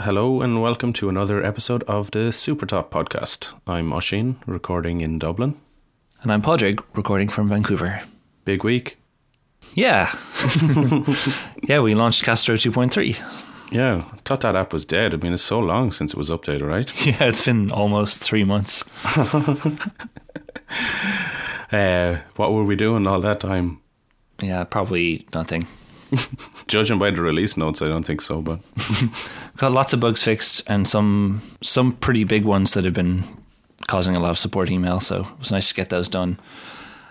Hello and welcome to another episode of the Supertop podcast. I'm Oisín, recording in Dublin. And I'm Padraig, recording from Vancouver. Big week. Yeah. yeah, we launched Castro 2.3. Yeah, I thought that app was dead. I mean, it's so long since it was updated, right? Yeah, it's been almost three months. Uh, what were we doing all that time? Yeah, probably nothing. Judging by the release notes, I don't think so, but Got lots of bugs fixed and some some pretty big ones that have been causing a lot of support email, so it was nice to get those done.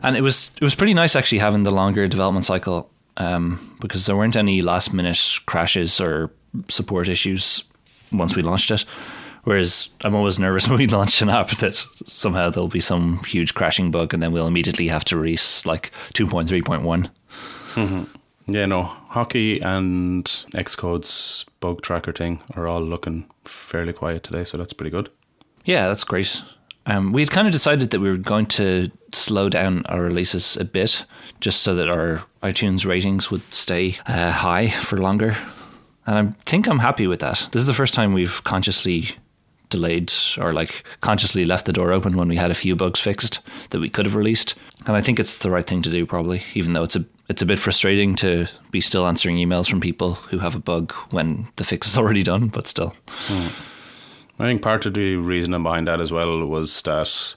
And it was it was pretty nice actually having the longer development cycle um, because there weren't any last minute crashes or support issues once we launched it. Whereas I'm always nervous when we launch an app that somehow there'll be some huge crashing bug and then we'll immediately have to release like 2.3.1. yeah, no, hockey and Xcode's bug tracker thing are all looking fairly quiet today, so that's pretty good. Yeah, that's great. Um, we had kind of decided that we were going to slow down our releases a bit just so that our iTunes ratings would stay uh, high for longer. And I think I'm happy with that. This is the first time we've consciously delayed or like consciously left the door open when we had a few bugs fixed that we could have released. And I think it's the right thing to do probably, even though it's a it's a bit frustrating to be still answering emails from people who have a bug when the fix is already done, but still. Hmm. I think part of the reasoning behind that as well was that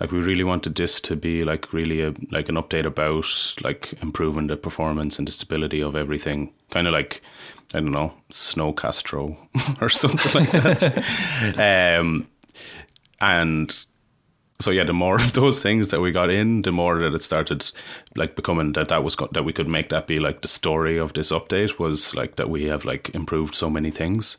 like we really wanted this to be like really a like an update about like improving the performance and the stability of everything. Kind of like I don't know, Snow Castro or something like that. um and so yeah, the more of those things that we got in, the more that it started like becoming that that was that we could make that be like the story of this update was like that we have like improved so many things.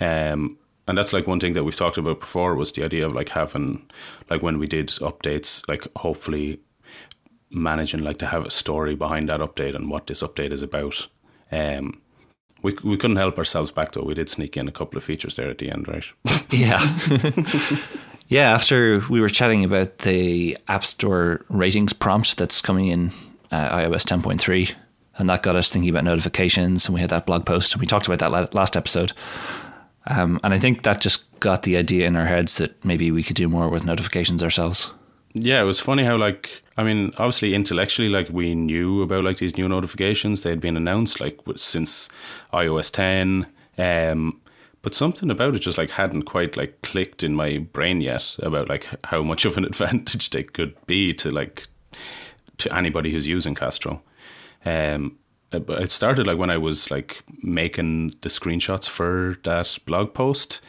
Um, and that's like one thing that we've talked about before was the idea of like having like when we did updates, like hopefully managing like to have a story behind that update and what this update is about. Um, we we couldn't help ourselves back though. We did sneak in a couple of features there at the end, right? Yeah. yeah, after we were chatting about the App Store ratings prompt that's coming in uh, iOS 10.3, and that got us thinking about notifications, and we had that blog post, and we talked about that last episode. Um, and I think that just got the idea in our heads that maybe we could do more with notifications ourselves. Yeah, it was funny how like I mean, obviously intellectually, like we knew about like these new notifications. They had been announced like since iOS ten, um, but something about it just like hadn't quite like clicked in my brain yet about like how much of an advantage they could be to like to anybody who's using Castro. Um, Uh, but it started like when I was like making the screenshots for that blog post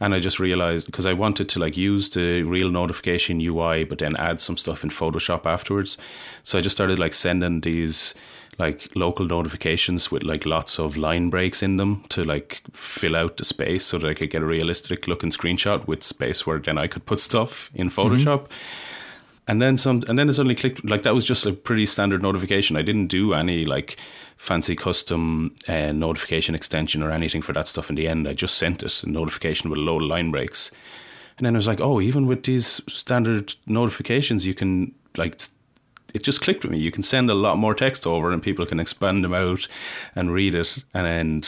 and I just realized because I wanted to like use the real notification UI, but then add some stuff in Photoshop afterwards. So I just started like sending these like local notifications with like lots of line breaks in them to like fill out the space so that I could get a realistic looking screenshot with space where then I could put stuff in mm-hmm. Photoshop. And then some, and then it suddenly clicked. Like that was just a pretty standard notification. I didn't do any like fancy custom uh, notification extension or anything for that stuff. In the end, I just sent it a notification with a load of line breaks. And then I was like, oh, even with these standard notifications, you can like. It just clicked with me. You can send a lot more text over, and people can expand them out and read it. And then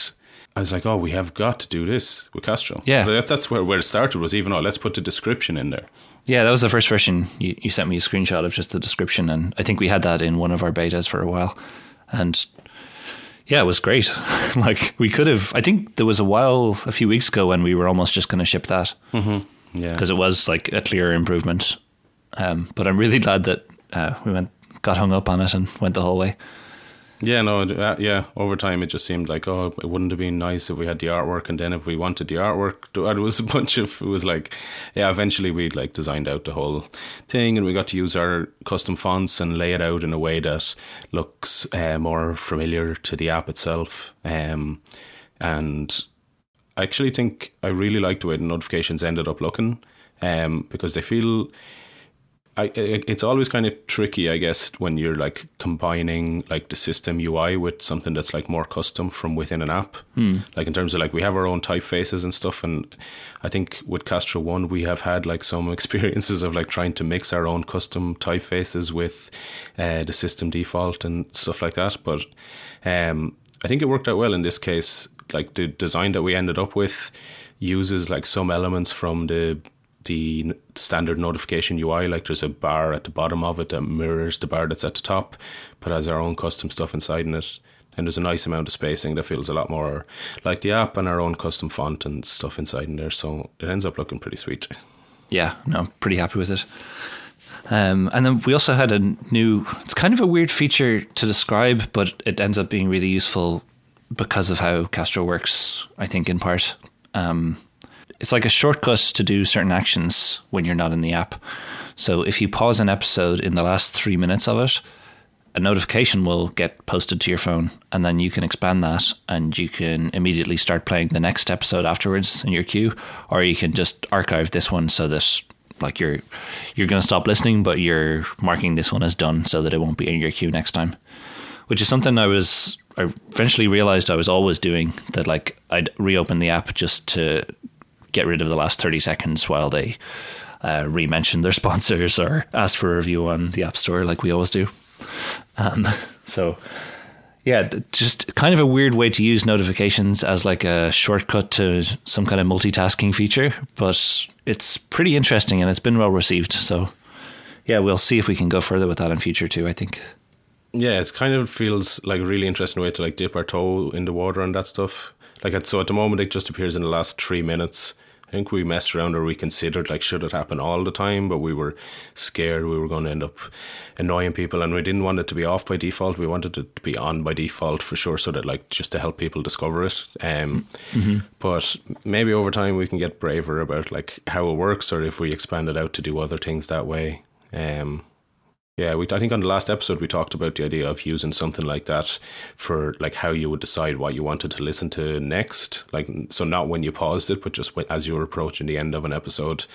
I was like, oh, we have got to do this with Castro. Yeah. That, that's where where it started. Was even oh, let's put the description in there. Yeah, that was the first version. You, you sent me a screenshot of just the description, and I think we had that in one of our betas for a while. And yeah, it was great. like we could have. I think there was a while a few weeks ago when we were almost just going to ship that Yeah. because it was like a clear improvement. Um, but I'm really glad that uh, we went got hung up on it and went the whole way. Yeah, no, uh, yeah. Over time, it just seemed like, oh, it wouldn't have been nice if we had the artwork, and then if we wanted the artwork, it was a bunch of. It was like, yeah. Eventually, we'd like designed out the whole thing, and we got to use our custom fonts and lay it out in a way that looks uh, more familiar to the app itself. Um, and I actually think I really like the way the notifications ended up looking, um, because they feel I, it's always kind of tricky, I guess, when you're like combining like the system UI with something that's like more custom from within an app. Like in terms of like we have our own typefaces and stuff, and I think with Castro One we have had like some experiences of like trying to mix our own custom typefaces with uh, the system default and stuff like that. But um, I think it worked out well in this case like the design that we ended up with uses like some elements from the the standard notification UI. Like there's a bar at the bottom of it that mirrors the bar that's at the top, but has our own custom stuff inside in it. And there's a nice amount of spacing that feels a lot more like the app and our own custom font and stuff inside in there. So it ends up looking pretty sweet. Yeah, no, I'm pretty happy with it. Um, and then we also had a new, it's kind of a weird feature to describe, but it ends up being really useful because of how Castro works, I think, in part. Um, it's like a shortcut to do certain actions when you're not in the app. So if you pause an episode in the last three minutes of it, a notification will get posted to your phone, and then you can expand that and you can immediately start playing the next episode afterwards in your queue, or you can just archive this one so that like you're you're going to stop listening, but you're marking this one as done so that it won't be in your queue next time. Which is something I was I eventually realized I was always doing that. Like I'd reopen the app just to get rid of the last thirty seconds while they uh, re-mention their sponsors or ask for a review on the App Store, like we always do. Um, so yeah, just kind of a weird way to use notifications as like a shortcut to some kind of multitasking feature, but it's pretty interesting and it's been well received. So yeah, we'll see if we can go further with that in future too. I think. Yeah, it kind of feels like a really interesting way to like dip our toe in the water and that stuff. Like so, at the moment, it just appears in the last three minutes I think we messed around or we considered like should it happen all the time, but we were scared we were going to end up annoying people, and we didn't want it to be off by default. We wanted it to be on by default for sure, so that like just to help people discover it. Um, mm-hmm. But maybe over time we can get braver about like how it works, or if we expand it out to do other things that way. Um, yeah, we, I think on the last episode we talked about the idea of using something like that for like how you would decide what you wanted to listen to next. Like, so not when you paused it, but just when, as you were approaching the end of an episode.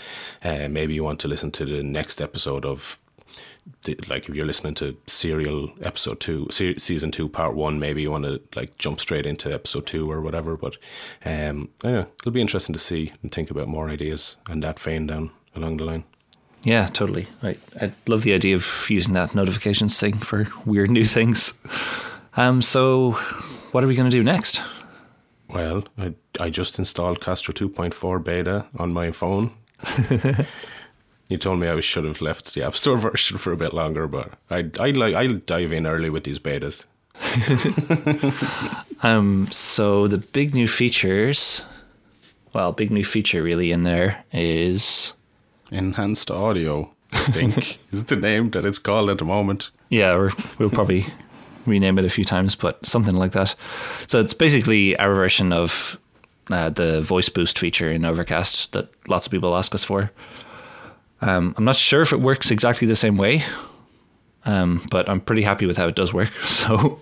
Uh, maybe you want to listen to the next episode of, like, if you're listening to Serial episode two, season two, part one, maybe you want to like jump straight into episode two or whatever. But um, I know it'll be interesting to see and think about more ideas and that vein down along the line. Yeah, totally. Right. I love the idea of using that notifications thing for weird new things. Um, so what are we going to do next? Well, I I just installed Castro 2.4 beta on my phone. you told me I should have left the App Store version for a bit longer, but I I like I'll dive in early with these betas. um. So the big new features, well, big new feature really in there is enhanced audio. I think is the name that it's called at the moment. Yeah, we will probably rename it a few times, but something like that. So it's basically our version of uh, the voice boost feature in Overcast that lots of people ask us for. Um, I'm not sure if it works exactly the same way, um, but I'm pretty happy with how it does work. So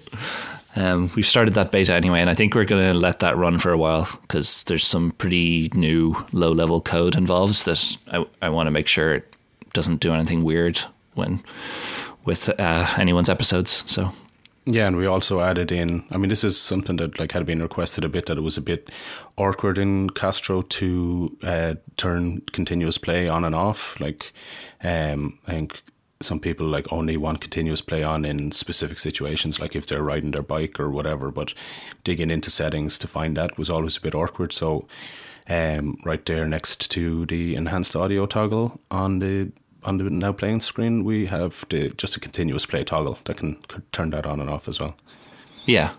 um, we've started that beta anyway, and I think we're going to let that run for a while because there's some pretty new low level code involved that I, I want to make sure it doesn't do anything weird when with uh, anyone's episodes. So yeah, and we also added in. I mean, this is something that like had been requested a bit. That it was a bit awkward in Castro to uh, turn continuous play on and off. Like, um, I think some people like only want continuous play on in specific situations, like if they're riding their bike or whatever. But digging into settings to find that was always a bit awkward. So, um, right there next to the enhanced audio toggle on the on the now playing screen, we have the just a continuous play toggle that can turn that on and off as well. Yeah.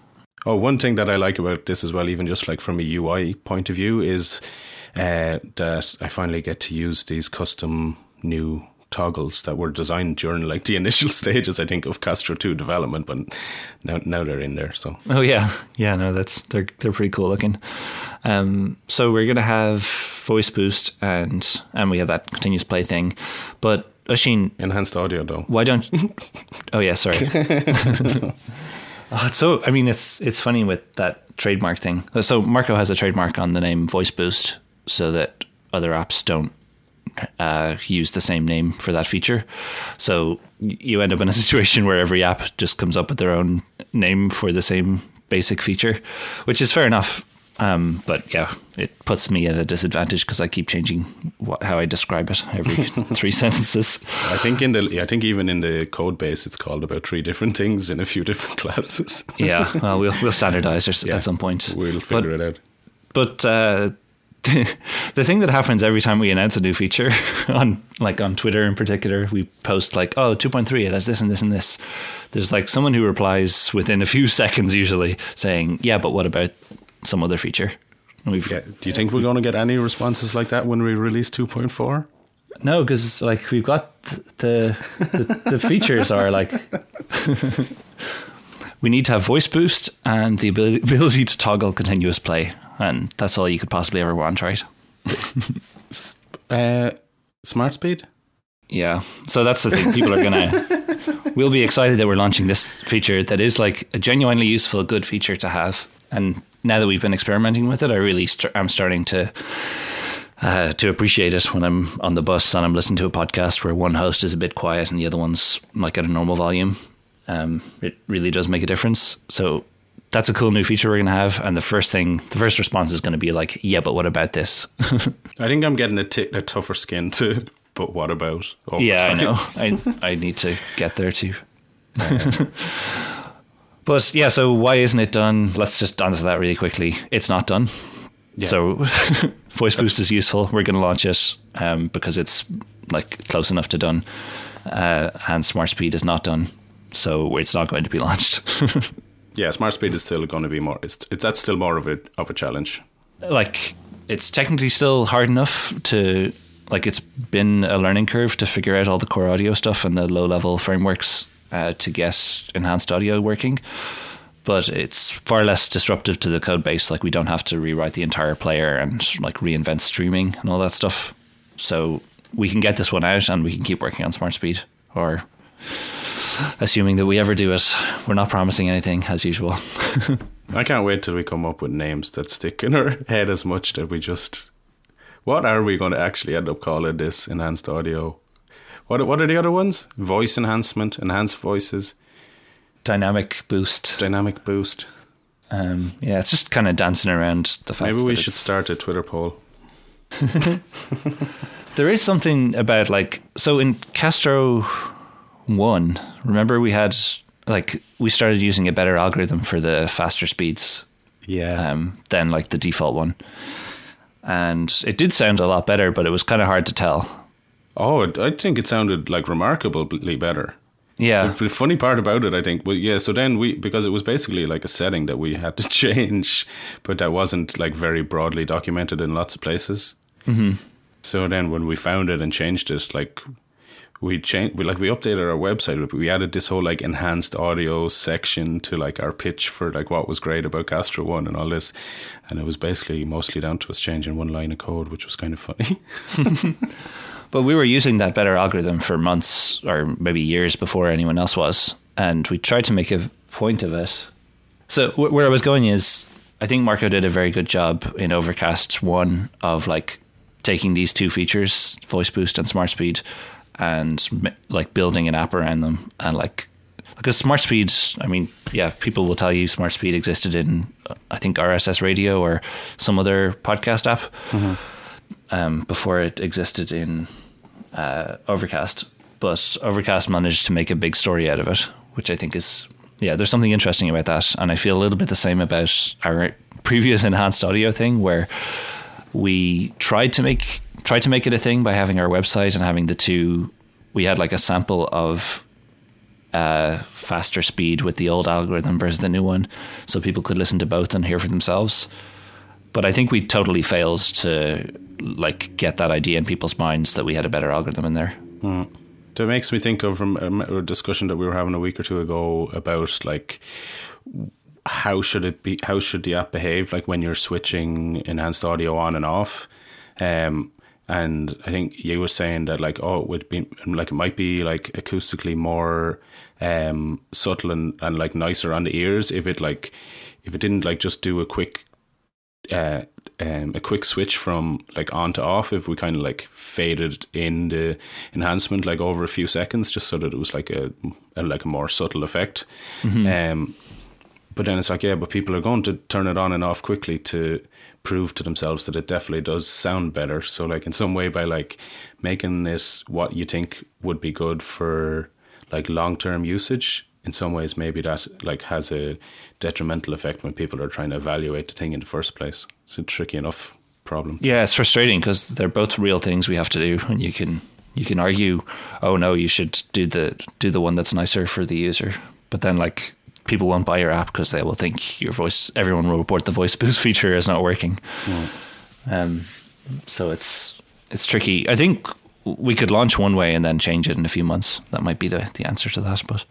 Oh, one thing that I like about this as well, even just like from a UI point of view, is uh, that I finally get to use these custom new toggles that were designed during like the initial stages, I think, of Castro Two development, but now now they're in there. So oh yeah, yeah, no, that's they're they're pretty cool looking. Um, so we're gonna have voice boost and and we have that continuous play thing, but Oisín enhanced audio though. Why don't? oh yeah, sorry. oh, so I mean, it's it's funny with that trademark thing. So Marco has a trademark on the name Voice Boost, so that other apps don't uh, use the same name for that feature. So you end up in a situation where every app just comes up with their own name for the same basic feature, which is fair enough. Um, but yeah, it puts me at a disadvantage because I keep changing what, how I describe it every three sentences. I think in the I think even in the code base it's called about three different things in a few different classes. yeah, well, we'll we'll standardize it Yeah. at some point. We'll figure but, it out. But uh, the thing that happens every time we announce a new feature on like on Twitter in particular, we post like, "Oh, 2.3 it has this and this and this." There's like someone who replies within a few seconds usually saying, "Yeah, but what about some other feature?" Yeah. Do you think we're going to get any responses like that when we release 2.4? No, because like we've got the the, the features are like we need to have voice boost and the ability, ability to toggle continuous play, and that's all you could possibly ever want, right? Uh, smart speed? Yeah. So that's the thing. People are gonna. we'll be excited that we're launching this feature that is like a genuinely useful, good feature to have. And now that we've been experimenting with it, I really st- I'm starting to uh, to appreciate it when I'm on the bus and I'm listening to a podcast where one host is a bit quiet and the other one's like at a normal volume. Um, it really does make a difference. So that's a cool new feature we're going to have. And the first thing, the first response is going to be like, "Yeah, but what about this?" I think I'm getting a, t- a tougher skin to. But what about? over Yeah, I know. I I need to get there too. but yeah, so why isn't it done? Let's just answer that really quickly. It's not done. Yeah. So voice boost is useful. We're going to launch it um, because it's like close enough to done, uh, and smart speed is not done. So it's not going to be launched. Yeah, smart speed is still going to be more. It's, it's that's still more of a of a challenge. like it's technically still hard enough to like it's been a learning curve to figure out all the core audio stuff and the low level frameworks uh, to get enhanced audio working but it's far less disruptive to the code base like we don't have to rewrite the entire player and like reinvent streaming and all that stuff so we can get this one out and we can keep working on smart speed or assuming that we ever do it we're not promising anything as usual I can't wait till we come up with names that stick in our head as much that we just. What are we going to actually end up calling this enhanced audio? What what are the other ones? Voice enhancement, enhanced voices, dynamic boost dynamic boost. Um, yeah, it's just kind of dancing around the fact. Maybe we should start a Twitter poll. There is something about like so in Castro one. Remember, we had like we started using a better algorithm for the faster speeds Yeah. um, than like the default one, and it did sound a lot better, but it was kind of hard to tell. oh, I think it sounded like remarkably better. Yeah, The funny part about it, I think, well, yeah. So then we, because it was basically like a setting that we had to change, but that wasn't like very broadly documented in lots of places. Mm-hmm. So then when we found it and changed it, like we changed, we like we updated our website, but we added this whole like enhanced audio section to like our pitch for like what was great about Castro One and all this, and it was basically mostly down to us changing one line of code, which was kind of funny. but we were using that better algorithm for months or maybe years before anyone else was, and we tried to make a point of it. So wh- where I was going is, I think Marco did a very good job in Overcast one of like taking these two features, voice boost and smart speed, and like building an app around them, and like because smart speed, I mean, yeah, people will tell you smart speed existed in, I think RSS Radio or some other podcast app um, before it existed in uh, Overcast. But Overcast managed to make a big story out of it, which I think is yeah. There's something interesting about that, and I feel a little bit the same about our previous enhanced audio thing, where we tried to make tried to make it a thing by having our website and having the two. We had like a sample of uh, faster speed with the old algorithm versus the new one, so people could listen to both and hear for themselves. But I think we totally failed to like get that idea in people's minds that we had a better algorithm in there. That makes me think of a discussion that we were having a week or two ago about like how should it be how should the app behave like when you're switching enhanced audio on and off um and I think you were saying that like oh it would be like it might be like acoustically more um subtle and, and like nicer on the ears if it like if it didn't like just do a quick uh, um, a quick switch from like on to off if we kind of like faded in the enhancement like over a few seconds just so that it was like a, a like a more subtle effect. Um but then it's like, yeah, but people are going to turn it on and off quickly to prove to themselves that it definitely does sound better. So, like, in some way, by like making it what you think would be good for like long term usage, in some ways, maybe that like has a detrimental effect when people are trying to evaluate the thing in the first place. It's a tricky enough problem. Yeah, it's frustrating because they're both real things we have to do, and you can you can argue, oh no, you should do the do the one that's nicer for the user, but then like people won't buy your app because they will think your voice. Everyone will report the voice boost feature is not working. Mm. Um, so it's it's tricky. I think we could launch one way and then change it in a few months. That might be the the answer to that, but.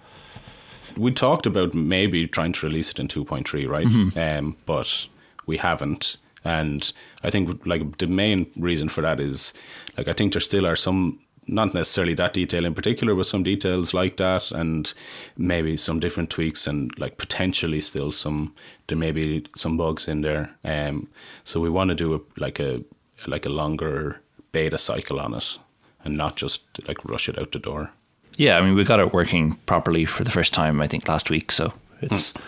We talked about maybe trying to release it in 2.3, right? Mm-hmm. Um, but we haven't. And I think like the main reason for that is like I think there still are some not necessarily that detail in particular, but some details like that, and maybe some different tweaks, and like potentially still some there may be some bugs in there. Um, so we want to do a like a like a longer beta cycle on it, and not just like rush it out the door. Yeah, I mean we got it working properly for the first time I think last week, so it's hmm.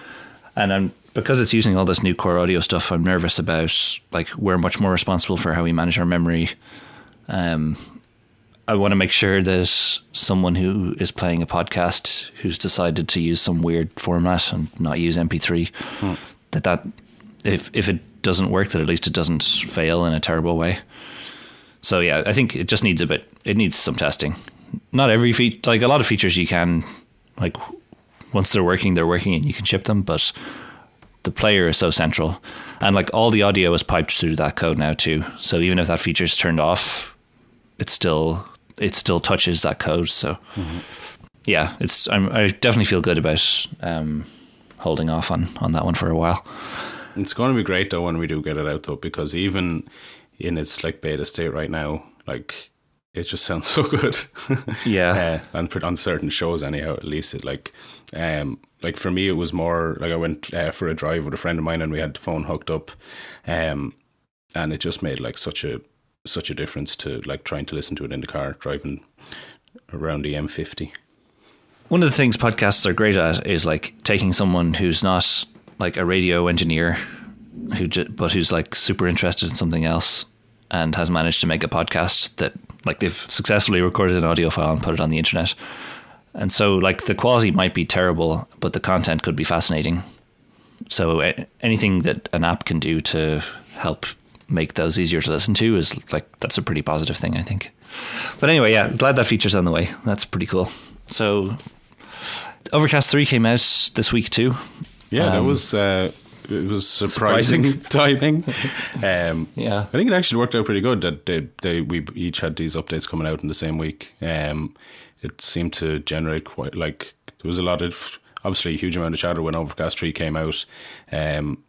and I'm because it's using all this new core audio stuff. I'm nervous about like we're much more responsible for how we manage our memory. Um, I want to make sure that someone who is playing a podcast who's decided to use some weird format and not use MP3 hmm. that that if if it doesn't work that at least it doesn't fail in a terrible way. So yeah, I think it just needs a bit. It needs some testing. Not every feature, like a lot of features, you can like once they're working, they're working, and you can ship them. But the player is so central, and like all the audio is piped through that code now too. So even if that feature is turned off, it's still it still touches that code. So mm-hmm. yeah, it's I'm, i definitely feel good about um, holding off on on that one for a while. It's going to be great though when we do get it out though, because even in its like beta state right now, like it just sounds so good. yeah, uh, and on certain shows anyhow, at least it like, um, like for me it was more like I went uh, for a drive with a friend of mine and we had the phone hooked up, um, and it just made like such a such a difference to like trying to listen to it in the car driving around the M50. One of the things podcasts are great at is like taking someone who's not like a radio engineer, who but who's like super interested in something else and has managed to make a podcast that like they've successfully recorded an audio file and put it on the internet. And so like the quality might be terrible, but the content could be fascinating. So anything that an app can do to help make those easier to listen to is like that's a pretty positive thing, I think. But anyway, yeah, glad that feature's on the way. That's pretty cool. So, Overcast three came out this week too. Yeah, um, that was. Uh, it was surprising, surprising. timing. Um, yeah, I think it actually worked out pretty good that they, they we each had these updates coming out in the same week. Um, it seemed to generate quite like there was a lot of obviously a huge amount of chatter when Overcast three came out. Um,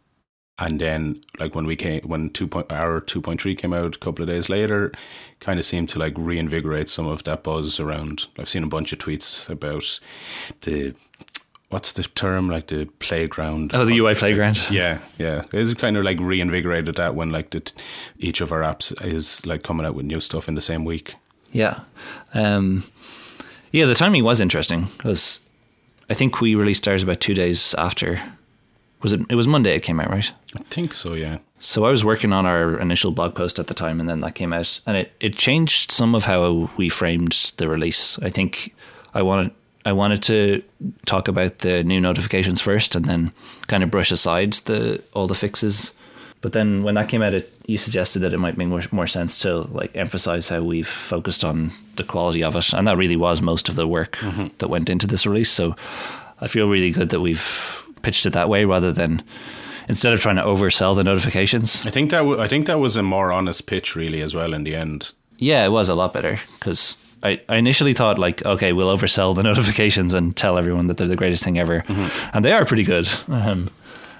and then like when we came when two point our two point three came out a couple of days later, kind of seemed to like reinvigorate some of that buzz around. I've seen a bunch of tweets about the what's the term? Like the playground. Oh the ui playground. Yeah yeah. It's kind of like reinvigorated that when like the, each of our apps is like coming out with new stuff in the same week. Yeah. Um yeah the timing was interesting. Because i think we released ours about two days after was it? It was Monday. It came out, right? I think so. Yeah. So I was working on our initial blog post at the time, and then that came out, and it, it changed some of how we framed the release. I think I wanted I wanted to talk about the new notifications first, and then kind of brush aside the all the fixes. But then when that came out, it, you suggested that it might make more, more sense to like emphasize how we've focused on the quality of it, and that really was most of the work mm-hmm. that went into this release. So I feel really good that we've pitched it that way rather than instead of trying to oversell the notifications. I think that w- I think that was a more honest pitch, really, as well. In the end, yeah, it was a lot better because I, I initially thought like, okay, we'll oversell the notifications and tell everyone that they're the greatest thing ever, mm-hmm. and they are pretty good. Um,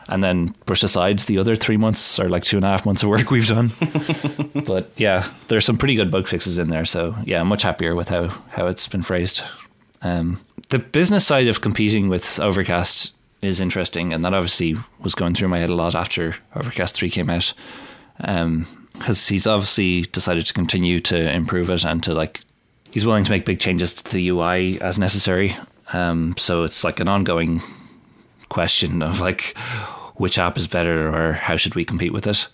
and then brush aside the other three months or like two and a half months of work we've done. but yeah, there's some pretty good bug fixes in there. So yeah, I'm much happier with how how it's been phrased. Um, the business side of competing with Overcast is interesting, and that obviously was going through my head a lot after Overcast three came out, because um, he's obviously decided to continue to improve it and to like he's willing to make big changes to the UI as necessary. Um, so it's like an ongoing question of like which app is better or how should we compete with it.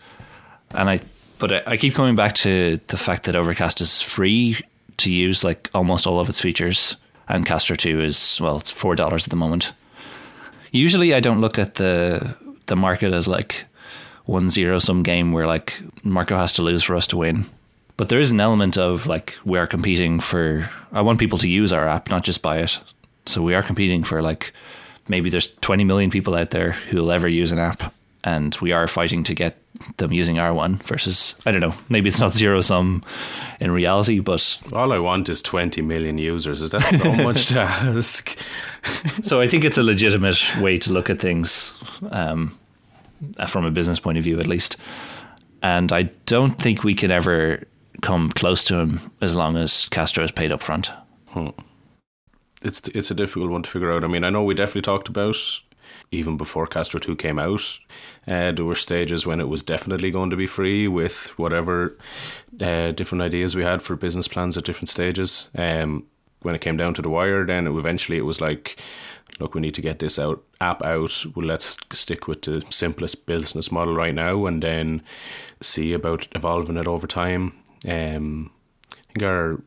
And I, but I, I keep coming back to the fact that Overcast is free to use like almost all of its features, and Castro Two is well, it's four dollars at the moment. Usually, I don't look at the the market as like one zero sum game where like Marco has to lose for us to win. But there is an element of like we are competing for. I want people to use our app, not just buy it. So we are competing for like maybe there's 20 million people out there who will ever use an app, and we are fighting to get them using R1 versus I don't know. Maybe it's not zero sum in reality, but all I want is 20 million users. Is that so much to ask? so I think it's a legitimate way to look at things um, from a business point of view, at least. And I don't think we can ever come close to him as long as Castro is paid up front. Hmm. It's it's a difficult one to figure out. I mean, I know we definitely talked about even before Castro 2 came out. Uh, there were stages when it was definitely going to be free with whatever uh, different ideas we had for business plans at different stages. Um, when it came down to the wire, then it, eventually it was like, look, we need to get this out app out. Well, let's stick with the simplest business model right now, and then see about evolving it over time. Um, I think our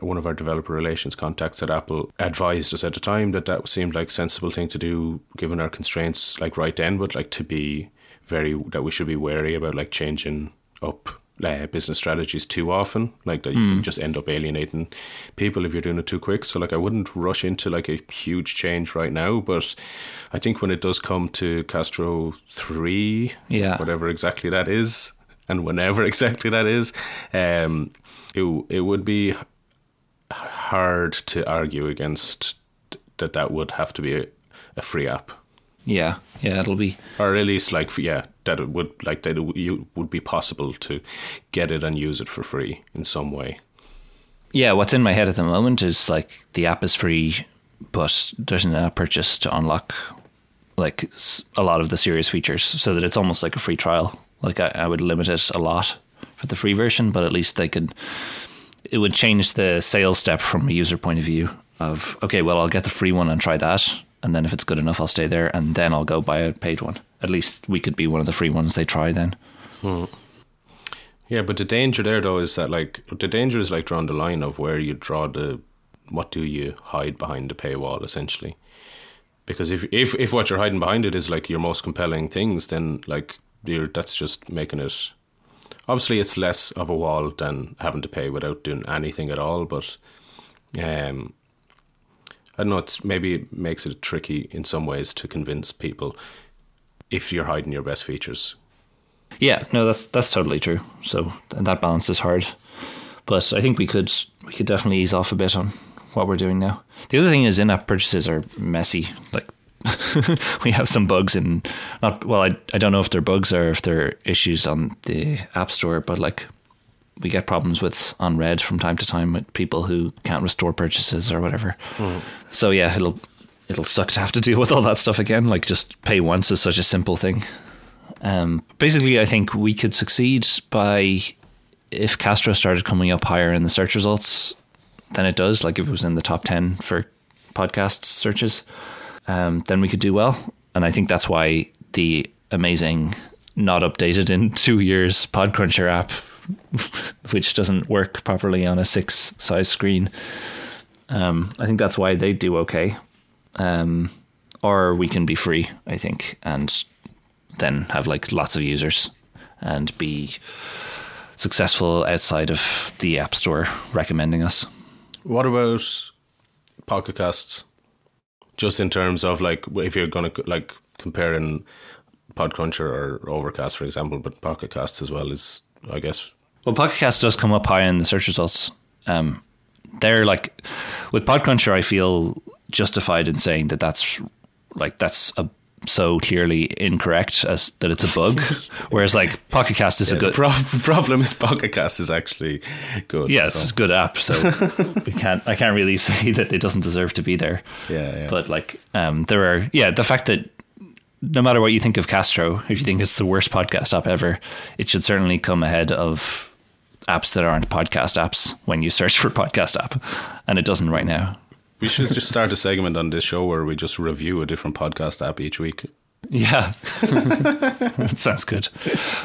one of our developer relations contacts at Apple advised us at the time that that seemed like a sensible thing to do given our constraints, like right then, but like to be very that we should be wary about like changing up uh, business strategies too often, like that you hmm. just end up alienating people if you're doing it too quick. So like I wouldn't rush into like a huge change right now, but I think when it does come to Castro three, yeah, whatever exactly that is, and whenever exactly that is, um, it it would be hard to argue against that that would have to be a, a free app. Yeah, yeah, it'll be, or at least like yeah, that it would like that it you would be possible to get it and use it for free in some way. Yeah, what's in my head at the moment is like the app is free, but there's an app purchase to unlock like a lot of the serious features, so that it's almost like a free trial. Like I, I would limit it a lot for the free version, but at least they could it would change the sales step from a user point of view of okay, well, I'll get the free one and try that, and then if it's good enough, I'll stay there, and then I'll go buy a paid one. At least we could be one of the free ones they try then. Hmm. Yeah, but the danger there though is that like the danger is like drawing the line of where you draw the what do you hide behind the paywall essentially. Because if if if what you're hiding behind it is like your most compelling things, then like you're that's just making it obviously it's less of a wall than having to pay without doing anything at all. But um, I don't know. It's maybe it makes it tricky in some ways to convince people if you're hiding your best features. Yeah, no, that's that's totally true. So that balance is hard, but I think we could we could definitely ease off a bit on what we're doing now. The other thing is in-app purchases are messy. Like we have some bugs and not well I, I don't know if they're bugs or if they're issues on the app store but like we get problems with on red from time to time with people who can't restore purchases or whatever. Mm. so yeah it'll it'll suck to have to deal with all that stuff again. Like just pay once is such a simple thing. Um, basically I think we could succeed by if Castro started coming up higher in the search results than it does like if it was in the top 10 for podcast searches um, then we could do well. And I think that's why the amazing, not updated in two years Podcruncher app, which doesn't work properly on a six size screen, um, I think that's why they do okay. Um, or we can be free, I think, and then have like lots of users and be successful outside of the App Store recommending us. What about Pocket Casts? Just in terms of like if you're going to like comparing Podcruncher or Overcast, for example, but Pocket Casts as well is, I guess. Well, Pocket Cast does come up high in the search results. Um, they're like with Podcruncher, I feel justified in saying that that's like that's a so clearly incorrect as that it's a bug. Whereas like Pocket Cast is yeah, a good pro- problem. Is Pocket Cast is actually good. Yeah, it's so. a good app. So we can't. I can't really say that it doesn't deserve to be there. Yeah, yeah. But like, um, there are yeah the fact that no matter what you think of Castro, if you think it's the worst podcast app ever, it should certainly come ahead of apps that aren't podcast apps when you search for podcast app, and it doesn't right now. We should just start a segment on this show where we just review a different podcast app each week. Yeah, that sounds good.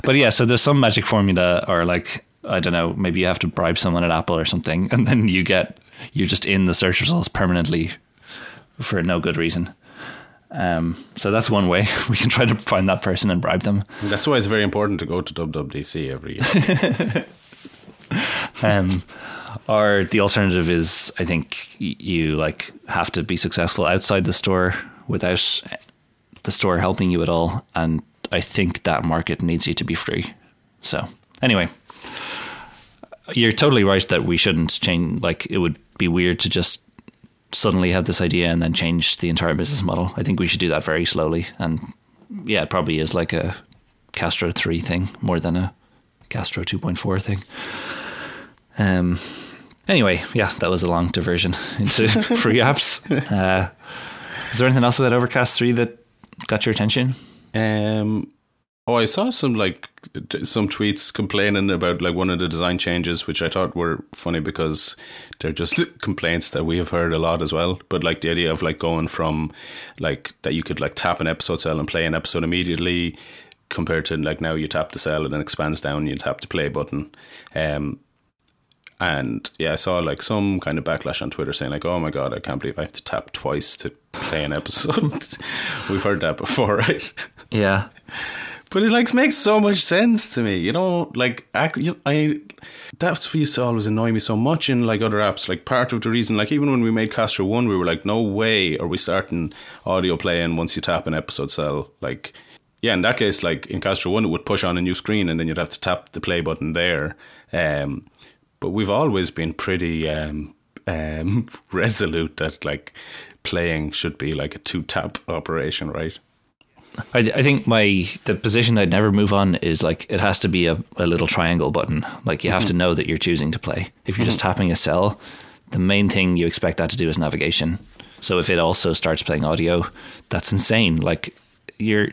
But yeah, so there's some magic formula, or like I don't know, maybe you have to bribe someone at Apple or something, and then you get you're just in the search results permanently for no good reason. Um, so that's one way we can try to find that person and bribe them. That's why it's very important to go to WWDC every year. Um, or the alternative is, I think you like have to be successful outside the store without the store helping you at all, and I think that market needs you to be free. So anyway, you're totally right that we shouldn't change. Like it would be weird to just suddenly have this idea and then change the entire business model. I think we should do that very slowly, and yeah, it probably is like a Castro three thing more than a Castro two point four thing. Um. Anyway, yeah, that was a long diversion into free apps. Uh, is there anything else about Overcast three that got your attention? Um, oh, I saw some like some tweets complaining about like one of the design changes, which I thought were funny because they're just complaints that we have heard a lot as well. But like the idea of like going from like that you could like tap an episode cell and play an episode immediately, compared to like now you tap the cell and it expands down, and you tap the play button. Um, and yeah, I saw like some kind of backlash on Twitter saying like, "Oh my god, I can't believe I have to tap twice to play an episode." We've heard that before, right? Yeah, But it like makes so much sense to me, you know. Like act, you, I, that's what used to always annoy me so much in like other apps. Like part of the reason, like even when we made Castro One, we were like, no way are we starting audio playing once you tap an episode cell. Like, yeah, in that case, like in Castro One, it would push on a new screen, and then you'd have to tap the play button there. Um, but we've always been pretty um, um, resolute that like playing should be like a two tap operation, right? I, I think my the position I'd never move on is like it has to be a, a little triangle button. Like you have to know that you're choosing to play. If you're just tapping a cell, the main thing you expect that to do is navigation. So if it also starts playing audio, that's insane. Like you're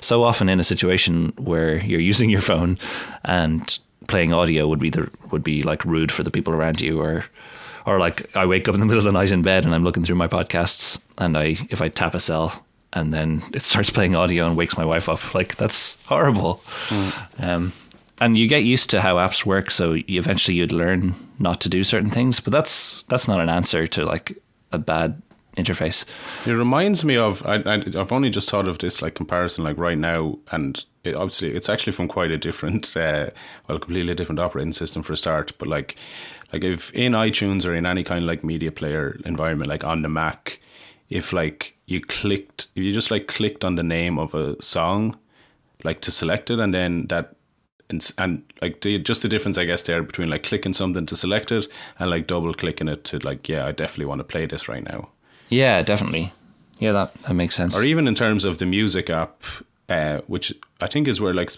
so often in a situation where you're using your phone and playing audio would be the would be like rude for the people around you or or like I wake up in the middle of the night in bed and I'm looking through my podcasts and I if I tap a cell and then it starts playing audio and wakes my wife up like that's horrible. Um, and you get used to how apps work so you, eventually you'd learn not to do certain things but that's that's not an answer to like a bad interface It reminds me of I, I've only just thought of this like comparison like right now, and it, obviously it's actually from quite a different, uh, well, completely different operating system for a start. But like, like if in iTunes or in any kind of like media player environment, like on the Mac, if like you clicked, if you just like clicked on the name of a song, like to select it, and then that and, and like the, just the difference I guess there between like clicking something to select it and like double clicking it to like yeah I definitely want to play this right now. Yeah definitely yeah that, that makes sense or even in terms of the music app, uh, which I think is where like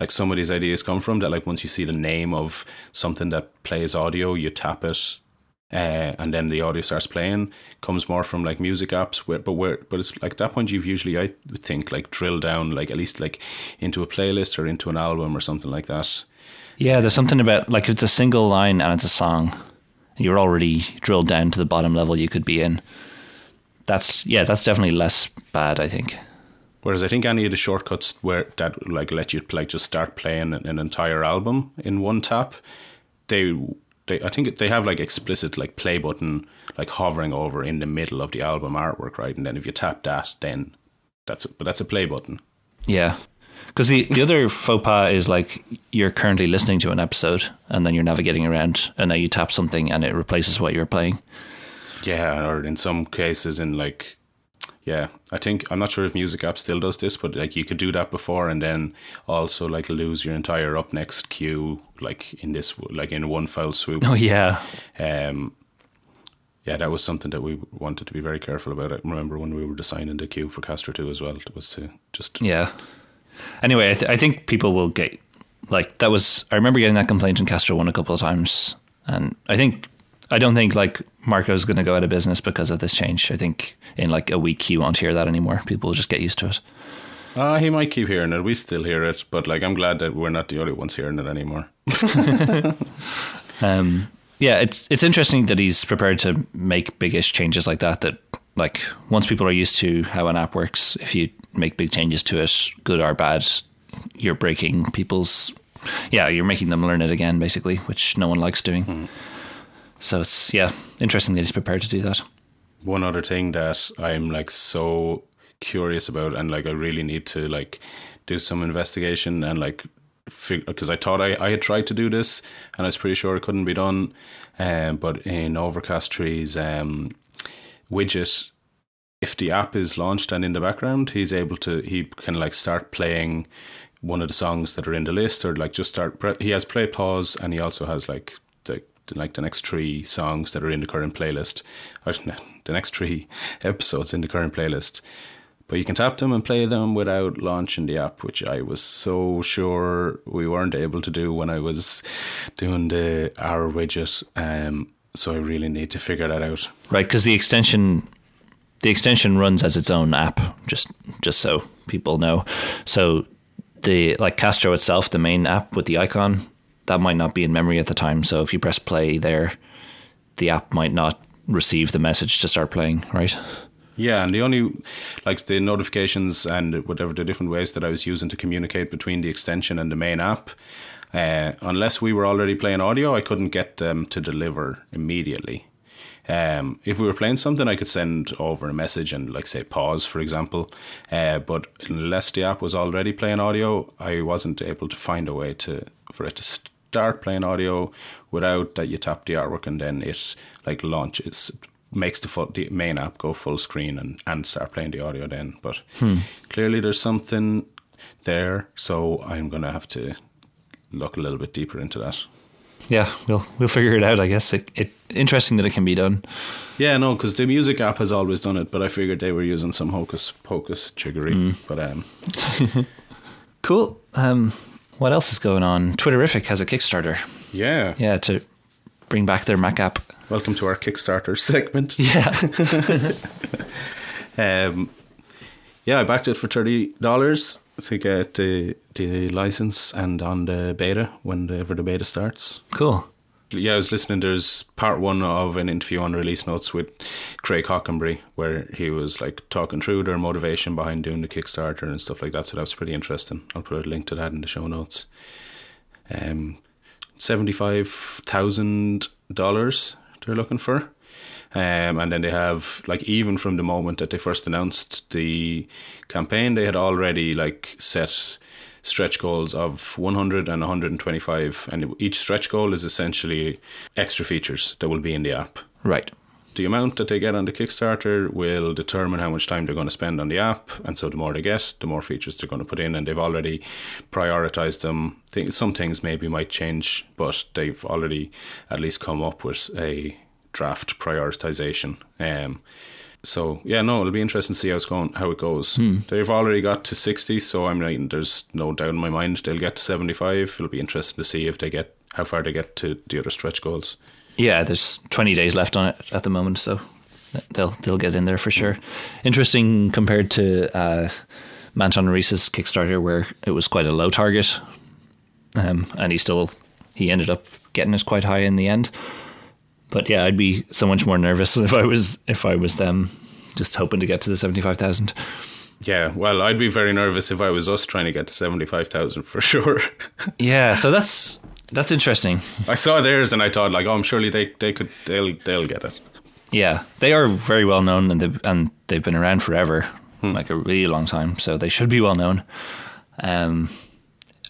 like some of these ideas come from. That like once you see the name of something that plays audio, you tap it, uh, and then the audio starts playing. Comes more from like music apps, where but where but it's like at that point you've usually I would think like drill down like at least like into a playlist or into an album or something like that. Yeah, there's something about like if it's a single line and it's a song, you're already drilled down to the bottom level you could be in. That's yeah, that's definitely less bad, I think. Whereas I think any of the shortcuts where that like let you like just start playing an entire album in one tap, they they I think they have like explicit like play button like hovering over in the middle of the album artwork, right? And then if you tap that, then that's a, but that's a play button. Yeah. Because the, the other faux pas is like you're currently listening to an episode and then you're navigating around and now you tap something and it replaces what you're playing. Yeah, or in some cases in like yeah, I think I'm not sure if Music App still does this, but like you could do that before and then also like lose your entire up next queue like in this like in one fell swoop. Oh, yeah. Um, yeah, that was something that we wanted to be very careful about. I remember when we were designing the queue for Castro 2 as well, it was to just Yeah. Anyway, I, th- I think people will get like that was. I remember getting that complaint in Castro one a couple of times, and I think I don't think like Marco's going to go out of business because of this change. I think in like a week he won't hear that anymore. People will just get used to it. Ah, he might keep hearing it. We still hear it, but like I'm glad that we're not the only ones hearing it anymore. Um, yeah, it's it's interesting that he's prepared to make biggish changes like that. That like once people are used to how an app works, if you make big changes to it, good or bad, you're breaking people's yeah, you're making them learn it again, basically, which no one likes doing. Hmm. So it's yeah, interesting that he's prepared to do that. One other thing that I'm like so curious about, and like I really need to like do some investigation and like because I thought I, I had tried to do this and I was pretty sure it couldn't be done. Um, but in Overcast Three's um, widget, if the app is launched and in the background, he's able to he can like start playing one of the songs that are in the list or like just start. pre- He has play pause and he also has like the like the next three songs that are in the current playlist, or the next three episodes in the current playlist. But you can tap them and play them without launching the app, which I was so sure we weren't able to do when I was doing the our widget. Um, so I really need to figure that out. Right, because the extension the extension runs as its own app, just just so people know. So the like Castro itself, the main app with the icon, that might not be in memory at the time. So if you press play there, the app might not receive the message to start playing, right? Yeah, and the only like the notifications and whatever the different ways that I was using to communicate between the extension and the main app, uh, unless we were already playing audio, I couldn't get them to deliver immediately. Um, if we were playing something, I could send over a message and like say pause, for example. Uh, but unless the app was already playing audio, I wasn't able to find a way to for it to start playing audio without that you tap the artwork and then it like launches makes the, full, the main app go full screen and, and start playing the audio then. But clearly there's something there, so I'm going to have to look a little bit deeper into that. Yeah, we'll we'll figure it out. I guess it, it interesting that it can be done. Yeah, no, because the music app has always done it, but I figured they were using some hocus pocus jiggery. But um, Cool. Um, what else is going on? Twitterrific has a Kickstarter. yeah, Yeah, to bring back their Mac app. welcome to our Kickstarter segment. Yeah. Um, yeah, I backed it for thirty dollars to get the the license and on the beta whenever the beta starts. cool. yeah, I was listening. There's part one of an interview on release notes with Craig Hockenberry, where he was like talking through their motivation behind doing the Kickstarter and stuff like that. So that was pretty interesting. I'll put a link to that in the show notes. Um, seventy-five thousand dollars they're looking for. Um, and then they have like even from the moment that they first announced the campaign, they had already like set stretch goals of 100 and 125, and each stretch goal is essentially extra features that will be in the app. Right. The amount that they get on the Kickstarter will determine how much time they're going to spend on the app, and so the more they get, the more features they're going to put in. And they've already prioritized them. Some things maybe might change, but they've already at least come up with a draft prioritization. Um, so yeah, no, it'll be interesting to see how it's going, how it goes. They've already got to sixty, so I'm like, there's no doubt in my mind they'll get to seventy-five. It'll be interesting to see if they get how far they get to the other stretch goals. Yeah, there's 20 days left on it at the moment, so they'll they'll get in there for sure. Interesting compared to uh, Manton Reece's Kickstarter, where it was quite a low target, um, and he still he ended up getting us quite high in the end. But yeah, I'd be so much more nervous if I was if I was them, just hoping to get to the seventy five thousand. Yeah, well, I'd be very nervous if I was us trying to get to seventy-five thousand for sure. Yeah, so that's that's interesting. I saw theirs and I thought, like, oh, I'm surely they they could they'll they'll get it. Yeah, they are very well known and they've, and they've been around forever, like a really long time. So they should be well known. Um,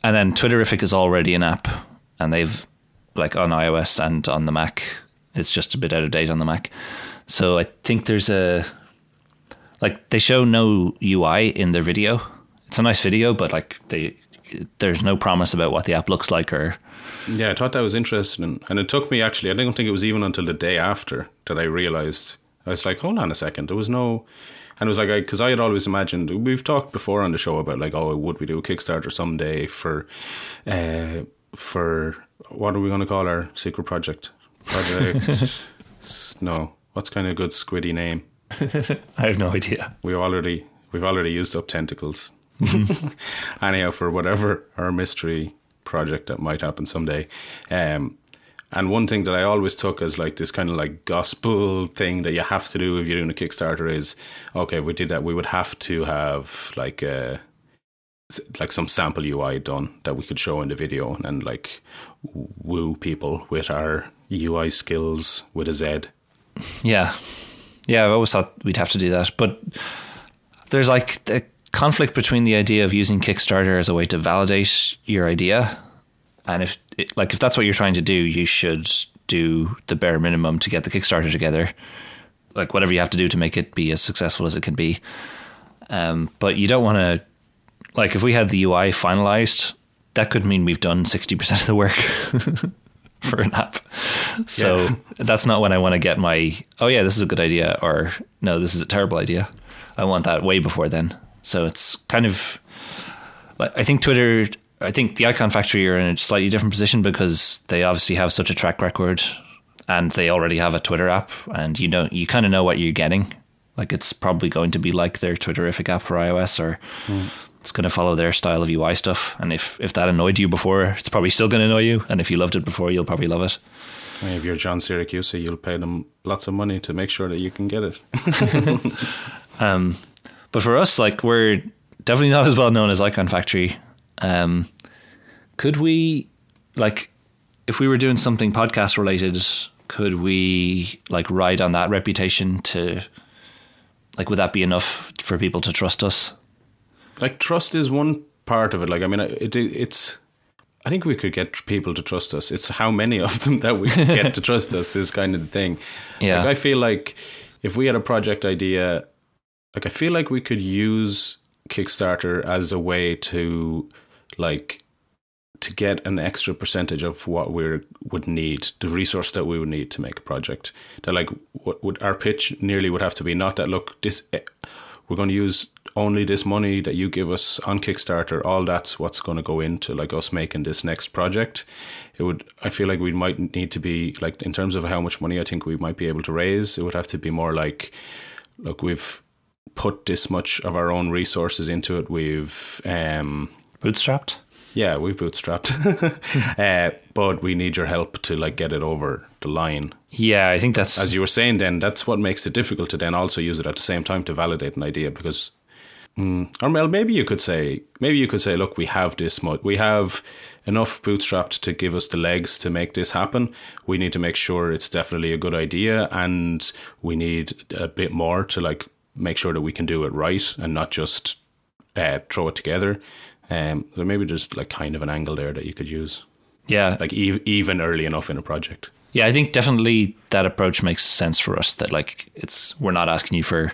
and then Twitterrific is already an app, and they've like on iOS and on the Mac. It's just a bit out of date on the Mac. So I think there's a like they show no UI in their video. It's a nice video, but like they there's no promise about what the app looks like or Yeah, I thought that was interesting, and it took me actually. I don't think it was even until the day after that I realized. I was like, hold on a second. There was no, and it was like because I, had always imagined. We've talked before on the show about like, oh, would we do a Kickstarter someday for, uh, for what are we going to call our secret project? No, what's kind of a good squiddy name? I have no idea. We already we've already used up tentacles. Anyhow, for whatever our mystery project that might happen someday, um, And one thing that I always took as like this kind of like gospel thing that you have to do if you're doing a Kickstarter is okay, if we did that, we would have to have like a like some sample UI done that we could show in the video and like woo people with our UI skills with a Z. Yeah. Yeah, I always thought we'd have to do that. But there's like a conflict between the idea of using Kickstarter as a way to validate your idea. And if like if that's what you're trying to do, you should do the bare minimum to get the Kickstarter together. Like whatever you have to do to make it be as successful as it can be. Um, but you don't want to like if we had the UI finalized, that could mean we've done 60% of the work for an app. So yeah. that's not when I want to get my, oh yeah, this is a good idea, or no, this is a terrible idea. I want that way before then. So it's kind of, I think Twitter, I think the Icon Factory are in a slightly different position because they obviously have such a track record and they already have a Twitter app and you know, you kind of know what you're getting. Like it's probably going to be like their Twitterrific app for iOS or mm it's going to follow their style of UI stuff. And if, if that annoyed you before, it's probably still going to annoy you. And if you loved it before, you'll probably love it. If you're John Siracusa, you'll pay them lots of money to make sure that you can get it. um, but for us, like we're definitely not as well known as Icon Factory. Um, could we, like, if we were doing something podcast related, could we like ride on that reputation to, like, would that be enough for people to trust us? Like trust is one part of it. Like I mean, it, it's. I think we could get people to trust us. It's how many of them that we get to trust us is kind of the thing. Yeah, like I feel like if we had a project idea, like I feel like we could use Kickstarter as a way to like to get an extra percentage of what we would need, the resource that we would need to make a project. That like what would our pitch nearly would have to be not that look this eh, we're going to use only this money that you give us on Kickstarter, all that's what's going to go into like us making this next project. It would, I feel like we might need to be like in terms of how much money I think we might be able to raise. It would have to be more like, look, we've put this much of our own resources into it. We've um, bootstrapped. Yeah, we've bootstrapped, uh, but we need your help to like get it over the line. Yeah, I think that's as you were saying. Then that's what makes it difficult to then also use it at the same time to validate an idea because Mm. Or well, maybe you could say, maybe you could say, look, we have this much, we have enough bootstrapped to give us the legs to make this happen. We need to make sure it's definitely a good idea, and we need a bit more to like make sure that we can do it right and not just uh, throw it together. Um, so maybe there's like kind of an angle there that you could use. Yeah, like e- even early enough in a project. Yeah, I think definitely that approach makes sense for us. That like it's we're not asking you for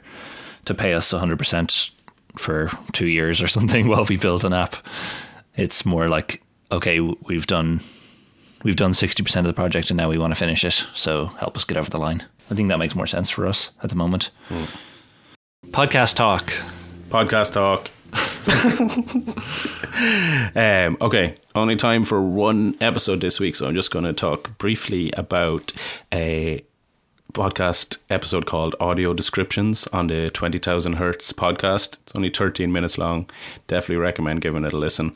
to pay us 100 percent for two years or something while we build an app. It's more like, okay, we've done we've done sixty percent of the project and now we want to finish it. So help us get over the line. I think that makes more sense for us at the moment. Mm. Podcast talk. Podcast talk. um, okay, only time for one episode this week, so I'm just going to talk briefly about a podcast episode called Audio Descriptions on the 20,000 Hertz podcast. It's only 13 minutes long. Definitely recommend giving it a listen.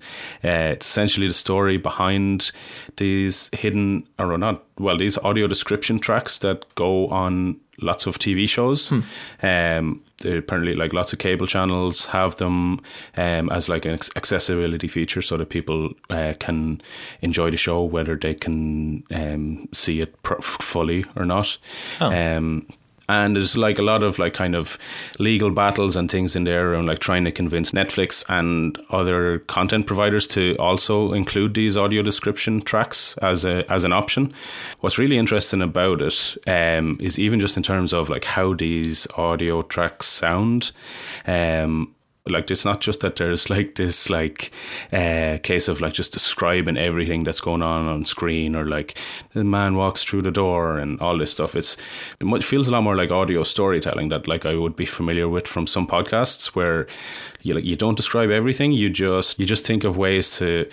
Uh, it's essentially the story behind these hidden, or not, well, these audio description tracks that go on lots of TV shows. Hmm. Um, apparently, like lots of cable channels have them um, as like an accessibility feature, so that people uh, can enjoy the show whether they can um, see it fully or not. Oh. Um, and there's like a lot of like kind of legal battles and things in there and like trying to convince Netflix and other content providers to also include these audio description tracks as a as an option. What's really interesting about it um, is even just in terms of like how these audio tracks sound. Um, like it's not just that there's like this like uh, case of like just describing everything that's going on on screen or like the man walks through the door and all this stuff it's it feels a lot more like audio storytelling that like I would be familiar with from some podcasts where you like you don't describe everything you just you just think of ways to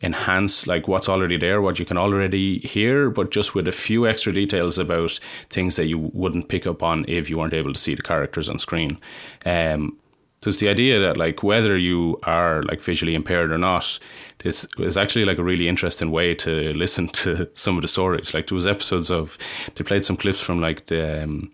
enhance like what's already there, what you can already hear, but just with a few extra details about things that you wouldn't pick up on if you weren't able to see the characters on screen. Um, there's the idea that like whether you are like visually impaired or not, this is actually like a really interesting way to listen to some of the stories. Like there was episodes of they played some clips from like the um,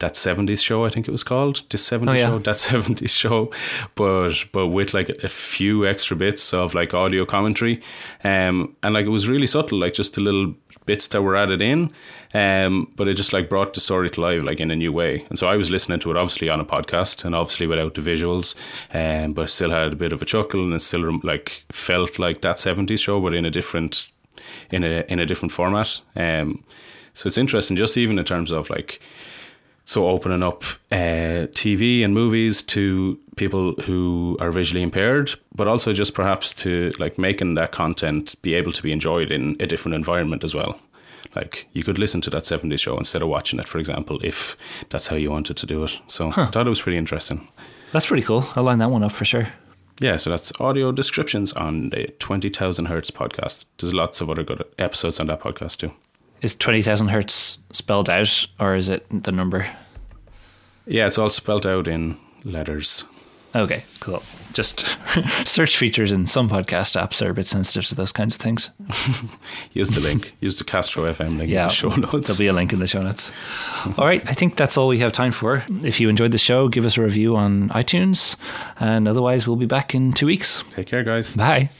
that 70s show I think it was called. This 70s Oh, yeah. show that 70s show. But but with like a few extra bits of like audio commentary. Um and like it was really subtle like just the little bits that were added in. Um but it just like brought the story to life like in a new way. And so I was listening to it obviously on a podcast and obviously without the visuals. Um but I still had a bit of a chuckle and it still like felt like that 70s show but in a different in a in a different format. Um so it's interesting just even in terms of like so opening up uh, TV and movies to people who are visually impaired, but also just perhaps to like making that content be able to be enjoyed in a different environment as well. Like you could listen to that 70s show instead of watching it, for example, if that's how you wanted to do it. So I thought it was pretty interesting. That's pretty cool. I'll line that one up for sure. Yeah, so that's audio descriptions on the 20,000 Hertz podcast. There's lots of other good episodes on that podcast too. Is 20,000 hertz spelled out or is it the number? Yeah, it's all spelled out in letters. Okay, cool. Just search features in some podcast apps are a bit sensitive to those kinds of things. Use the link. Use the Castro FM link in Yeah, the show notes. There'll be a link in the show notes. All right, I think that's all we have time for. If you enjoyed the show, give us a review on iTunes, and otherwise, we'll be back in two weeks. Take care, guys. Bye.